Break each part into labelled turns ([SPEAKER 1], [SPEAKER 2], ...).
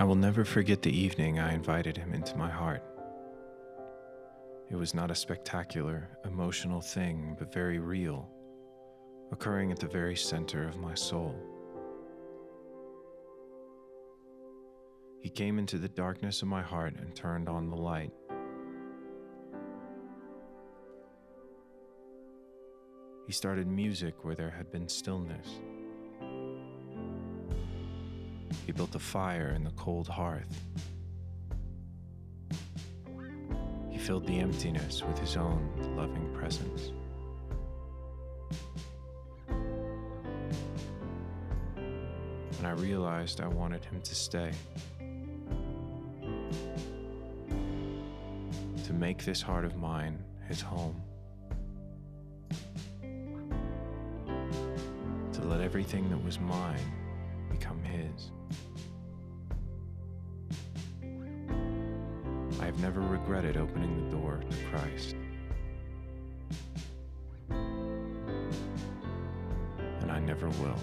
[SPEAKER 1] I will never forget the evening I invited him into my heart. It was not a spectacular, emotional thing, but very real, occurring at the very center of my soul. He came into the darkness of my heart and turned on the light. He started music where there had been stillness. He built a fire in the cold hearth. He filled the emptiness with his own loving presence. And I realized I wanted him to stay. To make this heart of mine his home. To let everything that was mine become his. I have never regretted opening the door to Christ. And I never will.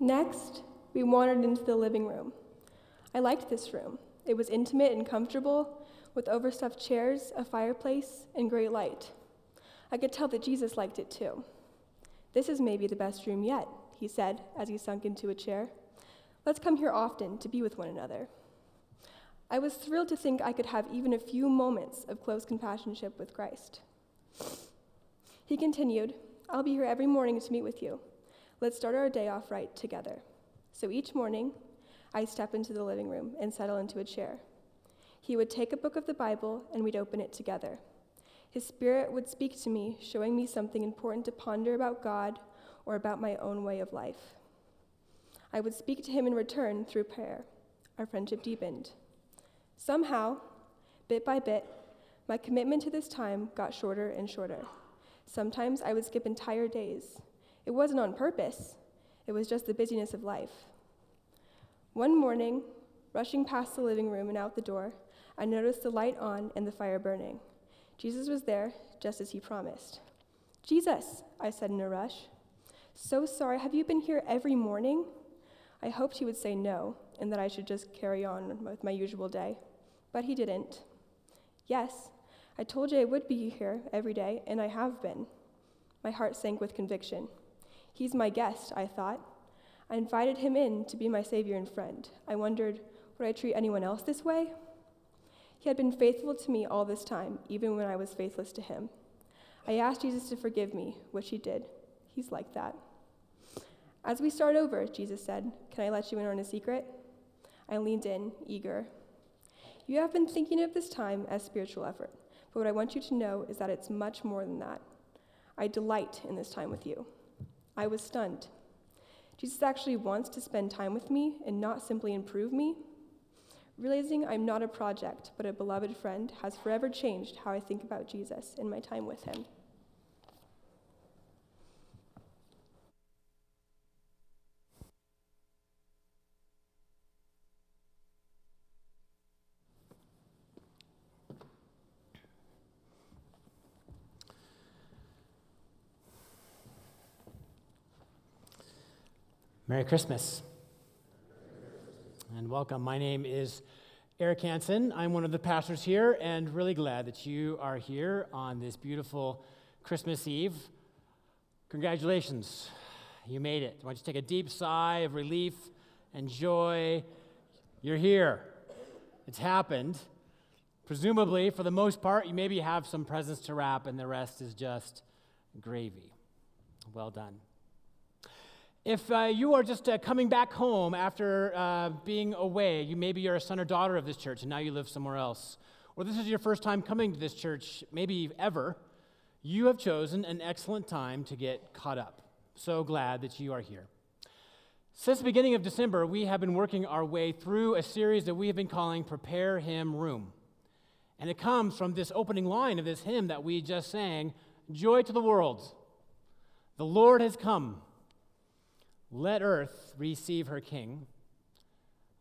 [SPEAKER 2] Next, we wandered into the living room. I liked this room. It was intimate and comfortable, with overstuffed chairs, a fireplace, and great light. I could tell that Jesus liked it too. This is maybe the best room yet, he said as he sunk into a chair. Let's come here often to be with one another. I was thrilled to think I could have even a few moments of close companionship with Christ. He continued, I'll be here every morning to meet with you. Let's start our day off right together. So each morning, I step into the living room and settle into a chair. He would take a book of the Bible and we'd open it together. His spirit would speak to me, showing me something important to ponder about God or about my own way of life. I would speak to him in return through prayer. Our friendship deepened. Somehow, bit by bit, my commitment to this time got shorter and shorter. Sometimes I would skip entire days, it wasn't on purpose, it was just the busyness of life. One morning, rushing past the living room and out the door, I noticed the light on and the fire burning. Jesus was there, just as he promised. Jesus, I said in a rush. So sorry, have you been here every morning? I hoped he would say no, and that I should just carry on with my usual day. But he didn't. Yes, I told you I would be here every day, and I have been. My heart sank with conviction. He's my guest, I thought. I invited him in to be my savior and friend. I wondered, would I treat anyone else this way? He had been faithful to me all this time, even when I was faithless to him. I asked Jesus to forgive me, which he did. He's like that. As we start over, Jesus said, Can I let you in on a secret? I leaned in, eager. You have been thinking of this time as spiritual effort, but what I want you to know is that it's much more than that. I delight in this time with you. I was stunned. Jesus actually wants to spend time with me and not simply improve me. Realizing I'm not a project, but a beloved friend has forever changed how I think about Jesus and my time with him.
[SPEAKER 3] Merry Christmas and welcome. My name is Eric Hansen. I'm one of the pastors here and really glad that you are here on this beautiful Christmas Eve. Congratulations, you made it. Why don't you take a deep sigh of relief and joy? You're here. It's happened. Presumably, for the most part, you maybe have some presents to wrap, and the rest is just gravy. Well done. If uh, you are just uh, coming back home after uh, being away, you maybe you're a son or daughter of this church and now you live somewhere else, or this is your first time coming to this church, maybe ever, you have chosen an excellent time to get caught up. So glad that you are here. Since the beginning of December, we have been working our way through a series that we have been calling Prepare Him Room. And it comes from this opening line of this hymn that we just sang Joy to the world. The Lord has come. Let earth receive her king.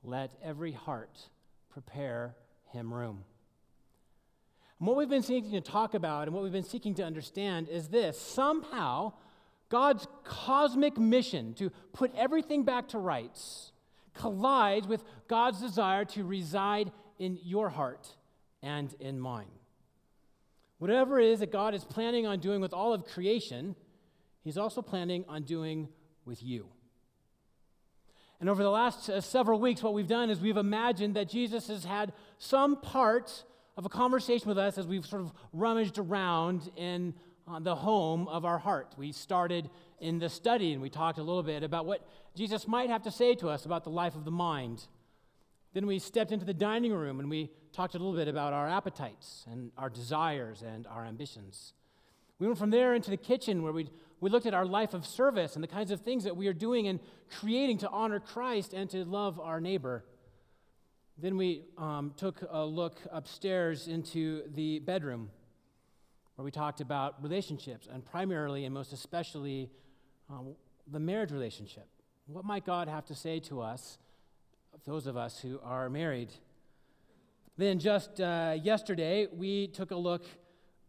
[SPEAKER 3] let every heart prepare him room. And what we've been seeking to talk about and what we've been seeking to understand is this somehow, God's cosmic mission to put everything back to rights collides with God's desire to reside in your heart and in mine. Whatever it is that God is planning on doing with all of creation, He's also planning on doing with you. And over the last uh, several weeks, what we've done is we've imagined that Jesus has had some part of a conversation with us as we've sort of rummaged around in uh, the home of our heart. We started in the study and we talked a little bit about what Jesus might have to say to us about the life of the mind. Then we stepped into the dining room and we talked a little bit about our appetites and our desires and our ambitions. We went from there into the kitchen where we we looked at our life of service and the kinds of things that we are doing and creating to honor Christ and to love our neighbor. Then we um, took a look upstairs into the bedroom where we talked about relationships and primarily and most especially um, the marriage relationship. What might God have to say to us, those of us who are married? Then, just uh, yesterday, we took a look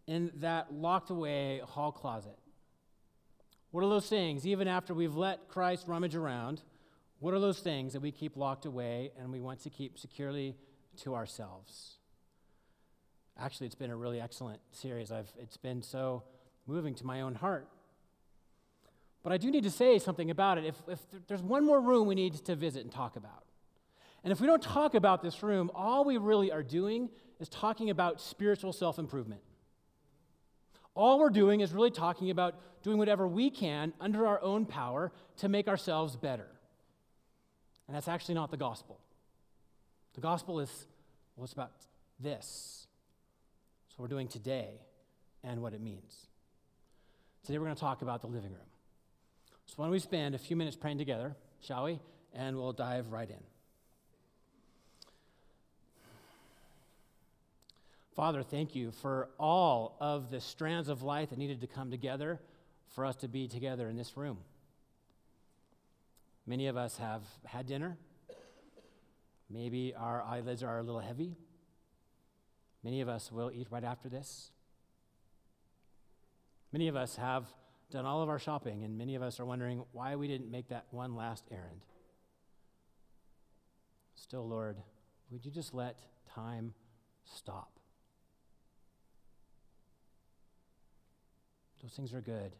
[SPEAKER 3] in that locked away hall closet. What are those things, even after we've let Christ rummage around, what are those things that we keep locked away and we want to keep securely to ourselves? Actually, it's been a really excellent series. I've, it's been so moving to my own heart. But I do need to say something about it. If, if there's one more room we need to visit and talk about, and if we don't talk about this room, all we really are doing is talking about spiritual self improvement. All we're doing is really talking about doing whatever we can under our own power to make ourselves better. And that's actually not the gospel. The gospel is, well, it's about this. So we're doing today and what it means. Today we're going to talk about the living room. So why don't we spend a few minutes praying together, shall we? And we'll dive right in. Father, thank you for all of the strands of life that needed to come together for us to be together in this room. Many of us have had dinner. Maybe our eyelids are a little heavy. Many of us will eat right after this. Many of us have done all of our shopping, and many of us are wondering why we didn't make that one last errand. Still, Lord, would you just let time stop? Those things are good,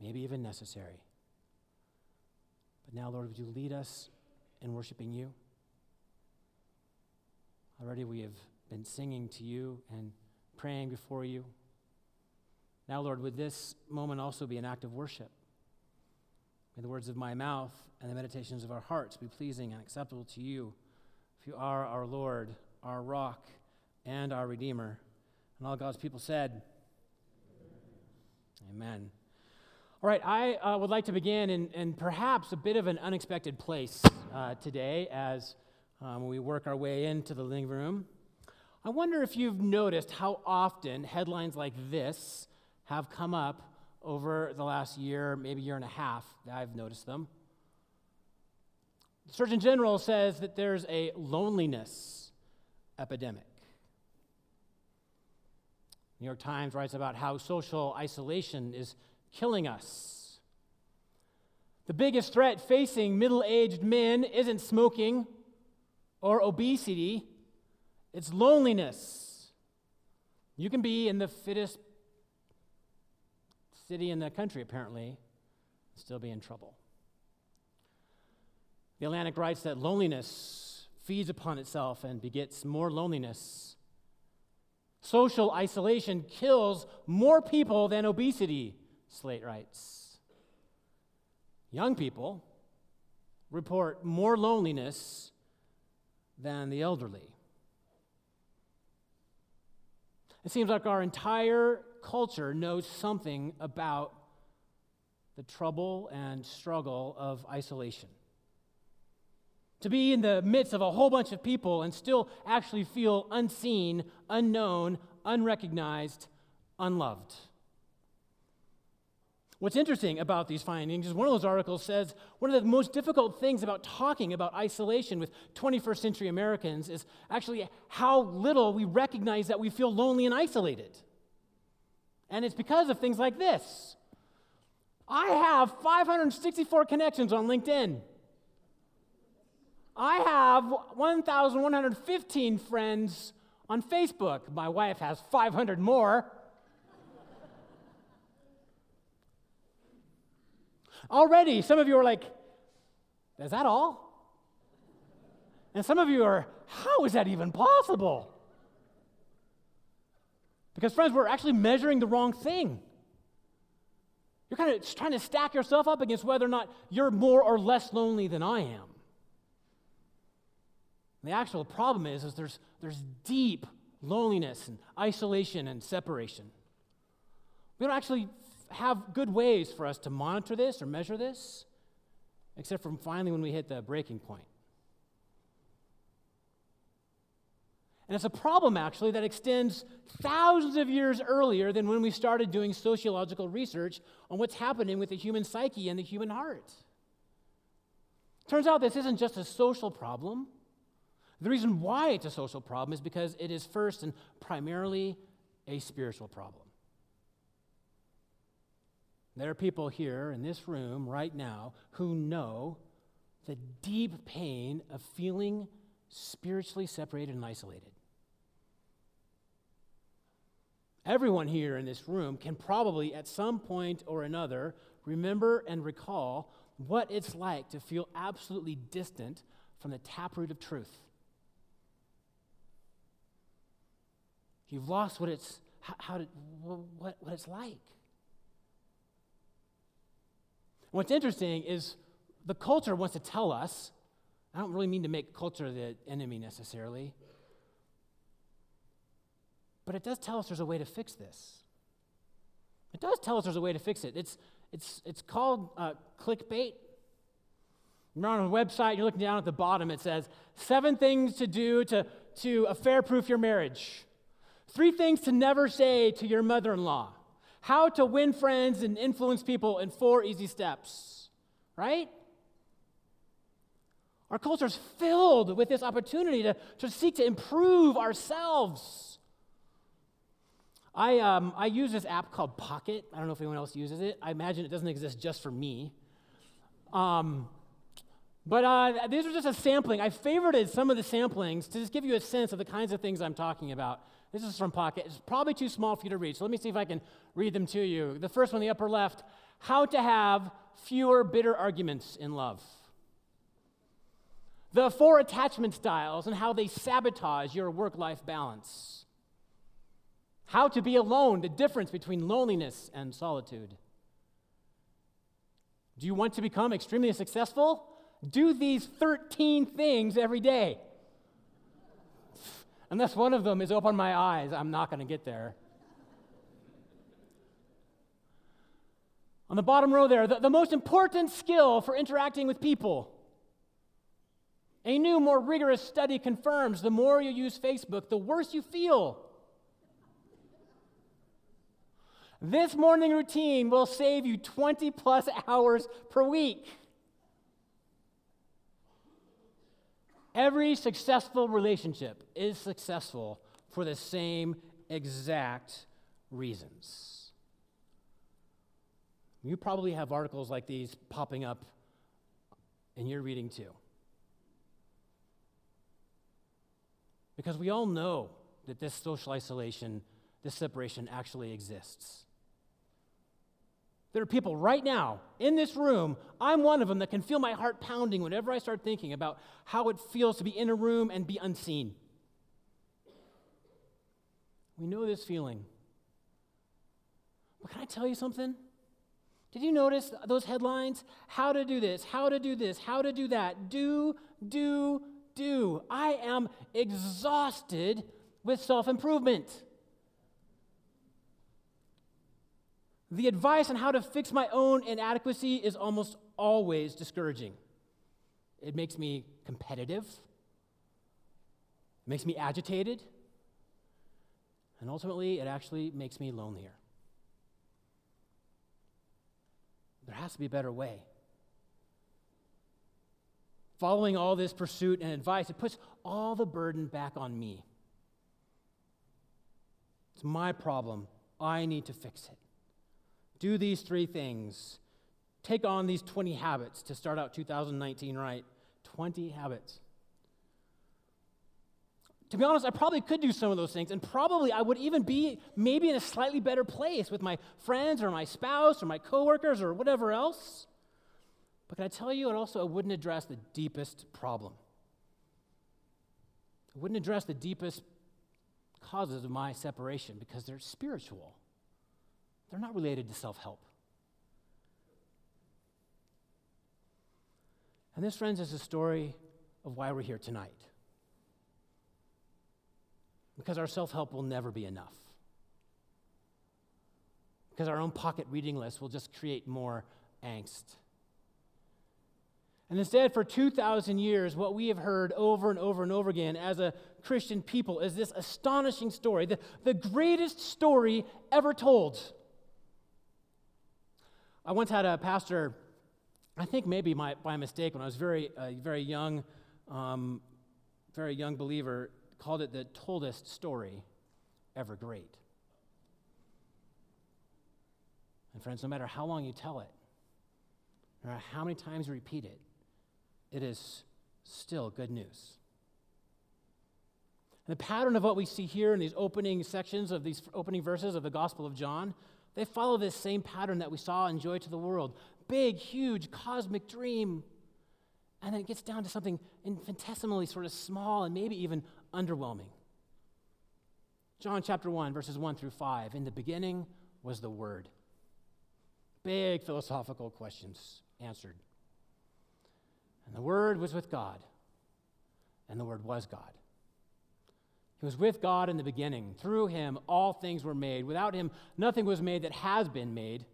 [SPEAKER 3] maybe even necessary. But now, Lord, would you lead us in worshiping you? Already we have been singing to you and praying before you. Now, Lord, would this moment also be an act of worship? May the words of my mouth and the meditations of our hearts be pleasing and acceptable to you. if you are our Lord, our rock, and our Redeemer. And all God's people said, Amen. All right, I uh, would like to begin in, in, perhaps a bit of an unexpected place uh, today as um, we work our way into the living room. I wonder if you've noticed how often headlines like this have come up over the last year, maybe year and a half. I've noticed them. The Surgeon General says that there's a loneliness epidemic. New York Times writes about how social isolation is killing us. The biggest threat facing middle aged men isn't smoking or obesity, it's loneliness. You can be in the fittest city in the country, apparently, still be in trouble. The Atlantic writes that loneliness feeds upon itself and begets more loneliness. Social isolation kills more people than obesity, Slate writes. Young people report more loneliness than the elderly. It seems like our entire culture knows something about the trouble and struggle of isolation to be in the midst of a whole bunch of people and still actually feel unseen, unknown, unrecognized, unloved. What's interesting about these findings is one of those articles says one of the most difficult things about talking about isolation with 21st century Americans is actually how little we recognize that we feel lonely and isolated. And it's because of things like this. I have 564 connections on LinkedIn. I have 1,115 friends on Facebook. My wife has 500 more. Already, some of you are like, is that all? And some of you are, how is that even possible? Because, friends, we're actually measuring the wrong thing. You're kind of trying to stack yourself up against whether or not you're more or less lonely than I am. And the actual problem is, is there's, there's deep loneliness and isolation and separation. We don't actually have good ways for us to monitor this or measure this, except from finally when we hit the breaking point. And it's a problem, actually, that extends thousands of years earlier than when we started doing sociological research on what's happening with the human psyche and the human heart. Turns out this isn't just a social problem. The reason why it's a social problem is because it is first and primarily a spiritual problem. There are people here in this room right now who know the deep pain of feeling spiritually separated and isolated. Everyone here in this room can probably, at some point or another, remember and recall what it's like to feel absolutely distant from the taproot of truth. You've lost what it's, how, how did, what, what it's like. What's interesting is the culture wants to tell us, I don't really mean to make culture the enemy necessarily, but it does tell us there's a way to fix this. It does tell us there's a way to fix it. It's, it's, it's called uh, clickbait. You're on a website, you're looking down at the bottom, it says, Seven things to do to, to affair proof your marriage. Three things to never say to your mother in law. How to win friends and influence people in four easy steps, right? Our culture is filled with this opportunity to, to seek to improve ourselves. I, um, I use this app called Pocket. I don't know if anyone else uses it. I imagine it doesn't exist just for me. Um, but uh, these are just a sampling. I favorited some of the samplings to just give you a sense of the kinds of things I'm talking about. This is from Pocket. It's probably too small for you to read, so let me see if I can read them to you. The first one, the upper left How to have fewer bitter arguments in love. The four attachment styles and how they sabotage your work life balance. How to be alone, the difference between loneliness and solitude. Do you want to become extremely successful? Do these 13 things every day. Unless one of them is open my eyes, I'm not going to get there. On the bottom row there, the, the most important skill for interacting with people. A new, more rigorous study confirms the more you use Facebook, the worse you feel. This morning routine will save you 20 plus hours per week. Every successful relationship is successful for the same exact reasons. You probably have articles like these popping up in your reading too. Because we all know that this social isolation, this separation actually exists. There are people right now in this room, I'm one of them, that can feel my heart pounding whenever I start thinking about how it feels to be in a room and be unseen. We know this feeling. But can I tell you something? Did you notice those headlines? How to do this, how to do this, how to do that. Do, do, do. I am exhausted with self improvement. The advice on how to fix my own inadequacy is almost always discouraging. It makes me competitive, it makes me agitated, and ultimately, it actually makes me lonelier. there has to be a better way. Following all this pursuit and advice, it puts all the burden back on me. It's my problem. I need to fix it. Do these three things. Take on these 20 habits to start out 2019 right. 20 habits. To be honest, I probably could do some of those things, and probably I would even be maybe in a slightly better place with my friends or my spouse or my coworkers or whatever else. But can I tell you, it also it wouldn't address the deepest problem. It wouldn't address the deepest causes of my separation because they're spiritual. They're not related to self help. And this, friends, is a story of why we're here tonight. Because our self help will never be enough. Because our own pocket reading list will just create more angst. And instead, for 2,000 years, what we have heard over and over and over again as a Christian people is this astonishing story, the, the greatest story ever told. I once had a pastor, I think maybe my, by mistake, when I was very, uh, very young, um, very young believer, called it the toldest story ever great. And friends, no matter how long you tell it, no matter how many times you repeat it, it is still good news. And the pattern of what we see here in these opening sections of these opening verses of the Gospel of John, they follow this same pattern that we saw in Joy to the World. Big, huge, cosmic dream. And then it gets down to something infinitesimally sort of small and maybe even underwhelming. John chapter 1, verses 1 through 5. In the beginning was the Word. Big philosophical questions answered. And the Word was with God, and the Word was God. He was with God in the beginning. Through him, all things were made. Without him, nothing was made that has been made.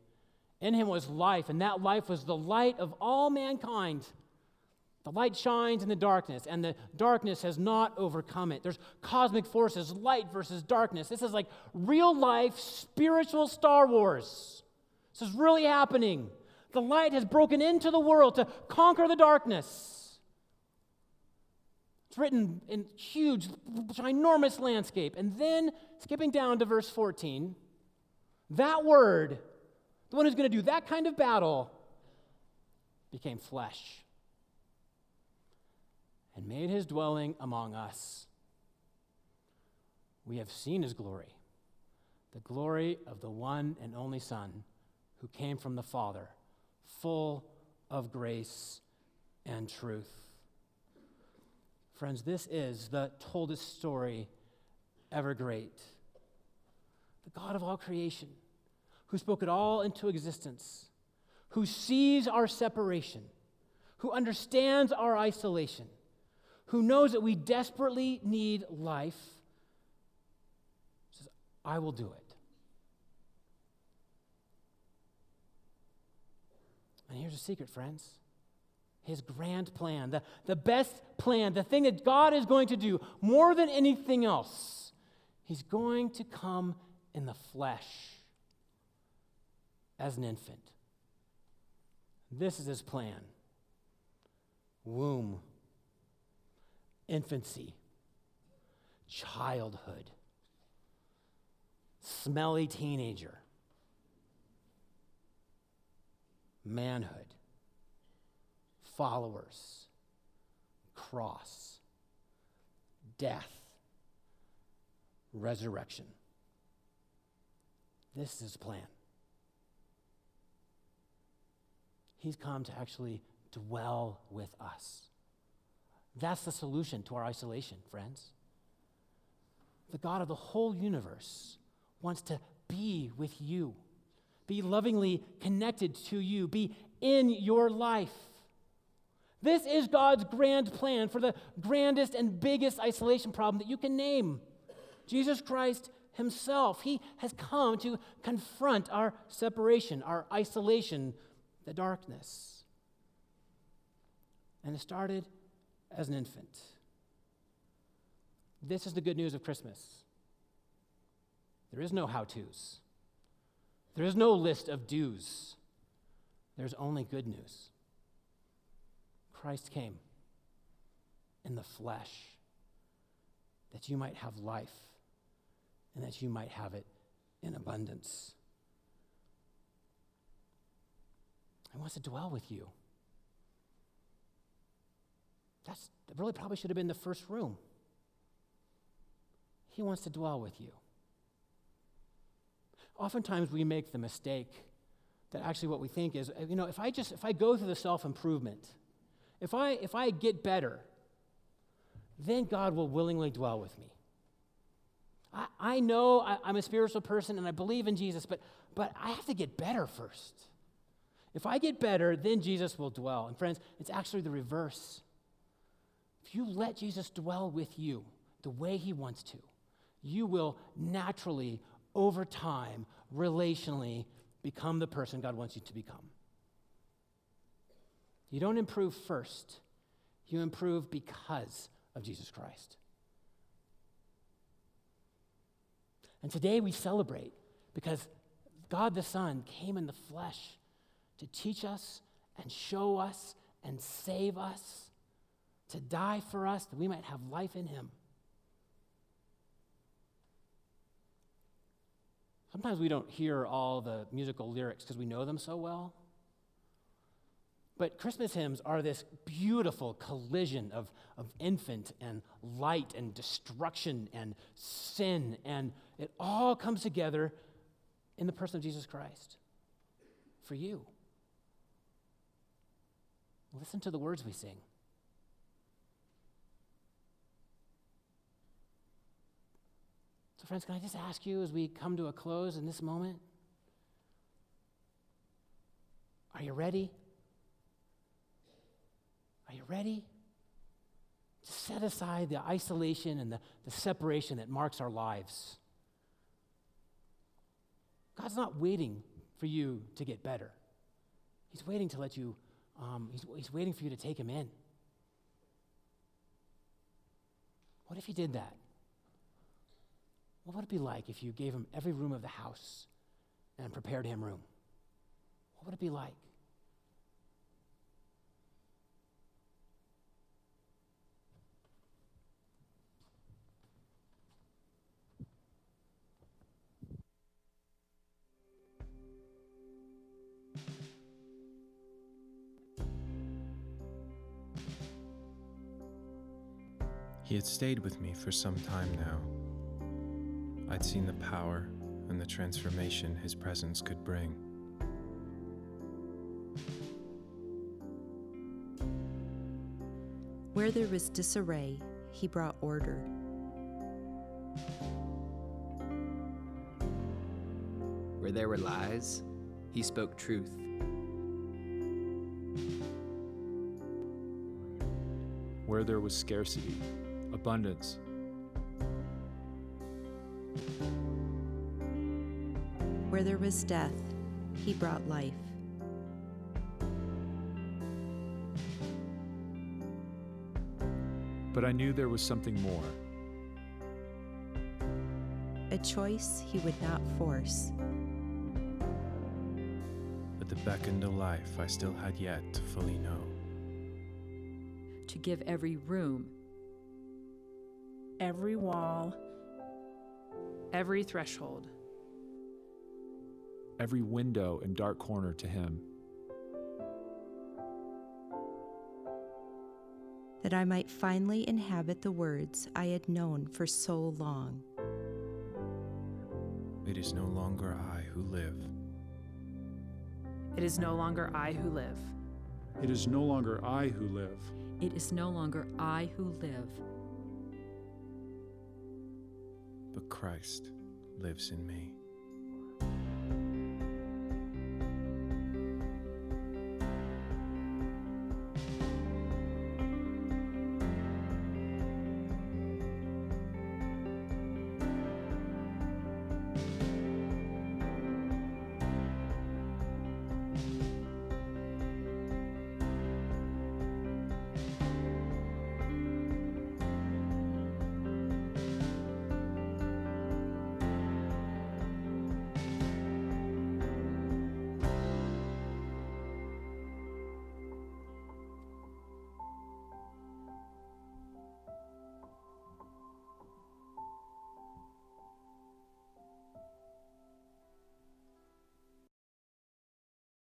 [SPEAKER 3] In him was life, and that life was the light of all mankind. The light shines in the darkness, and the darkness has not overcome it. There's cosmic forces, light versus darkness. This is like real life, spiritual Star Wars. This is really happening. The light has broken into the world to conquer the darkness. It's written in huge, ginormous landscape. And then, skipping down to verse 14, that word, the one who's going to do that kind of battle, became flesh and made his dwelling among us. We have seen his glory, the glory of the one and only Son who came from the Father, full of grace and truth. Friends, this is the toldest story ever great. The God of all creation, who spoke it all into existence, who sees our separation, who understands our isolation who knows that we desperately need life, says, I will do it. And here's a secret, friends. His grand plan, the, the best plan, the thing that God is going to do more than anything else, He's going to come in the flesh as an infant. This is His plan. Womb. Infancy, childhood, smelly teenager, manhood, followers, cross, death, resurrection. This is plan. He's come to actually dwell with us. That's the solution to our isolation, friends. The God of the whole universe wants to be with you, be lovingly connected to you, be in your life. This is God's grand plan for the grandest and biggest isolation problem that you can name. Jesus Christ Himself. He has come to confront our separation, our isolation, the darkness. And it started as an infant. This is the good news of Christmas. There is no how to's, there is no list of do's. there's only good news. Christ came in the flesh that you might have life and that you might have it in abundance. He wants to dwell with you. That's that really probably should have been the first room. He wants to dwell with you. Oftentimes we make the mistake that actually what we think is, you know, if I just if I go through the self-improvement, if I if I get better, then God will willingly dwell with me. I, I know I, I'm a spiritual person and I believe in Jesus, but but I have to get better first. If I get better, then Jesus will dwell. And friends, it's actually the reverse. If you let Jesus dwell with you the way he wants to, you will naturally, over time, relationally, become the person God wants you to become. You don't improve first, you improve because of Jesus Christ. And today we celebrate because God the Son came in the flesh to teach us and show us and save us, to die for us that we might have life in Him. Sometimes we don't hear all the musical lyrics because we know them so well. But Christmas hymns are this beautiful collision of, of infant and light and destruction and sin, and it all comes together in the person of Jesus Christ for you. Listen to the words we sing. So, friends, can I just ask you as we come to a close in this moment? Are you ready? Are you ready to set aside the isolation and the, the separation that marks our lives? God's not waiting for you to get better, He's waiting to let you, um, he's, he's waiting for you to take Him in. What if He did that? What would it be like if you gave Him every room of the house and prepared Him room? What would it be like?
[SPEAKER 1] He had stayed with me for some time now. I'd seen the power and the transformation his presence could bring.
[SPEAKER 4] Where there was disarray, he brought order.
[SPEAKER 5] Where there were lies, he spoke truth.
[SPEAKER 6] Where there was scarcity, abundance.
[SPEAKER 4] Where there was death, he brought life.
[SPEAKER 6] But I knew there was something more.
[SPEAKER 4] A choice he would not force.
[SPEAKER 1] But the beckon to life I still had yet to fully know.
[SPEAKER 7] to give every room,
[SPEAKER 8] every wall, every threshold,
[SPEAKER 6] Every window and dark corner to him.
[SPEAKER 4] that I might finally inhabit the words I had known for so long.
[SPEAKER 1] It is no longer I who live,
[SPEAKER 8] it is no longer I who live,
[SPEAKER 9] It is no longer I who live,
[SPEAKER 7] it is no longer I who live,
[SPEAKER 1] but Christ lives in me.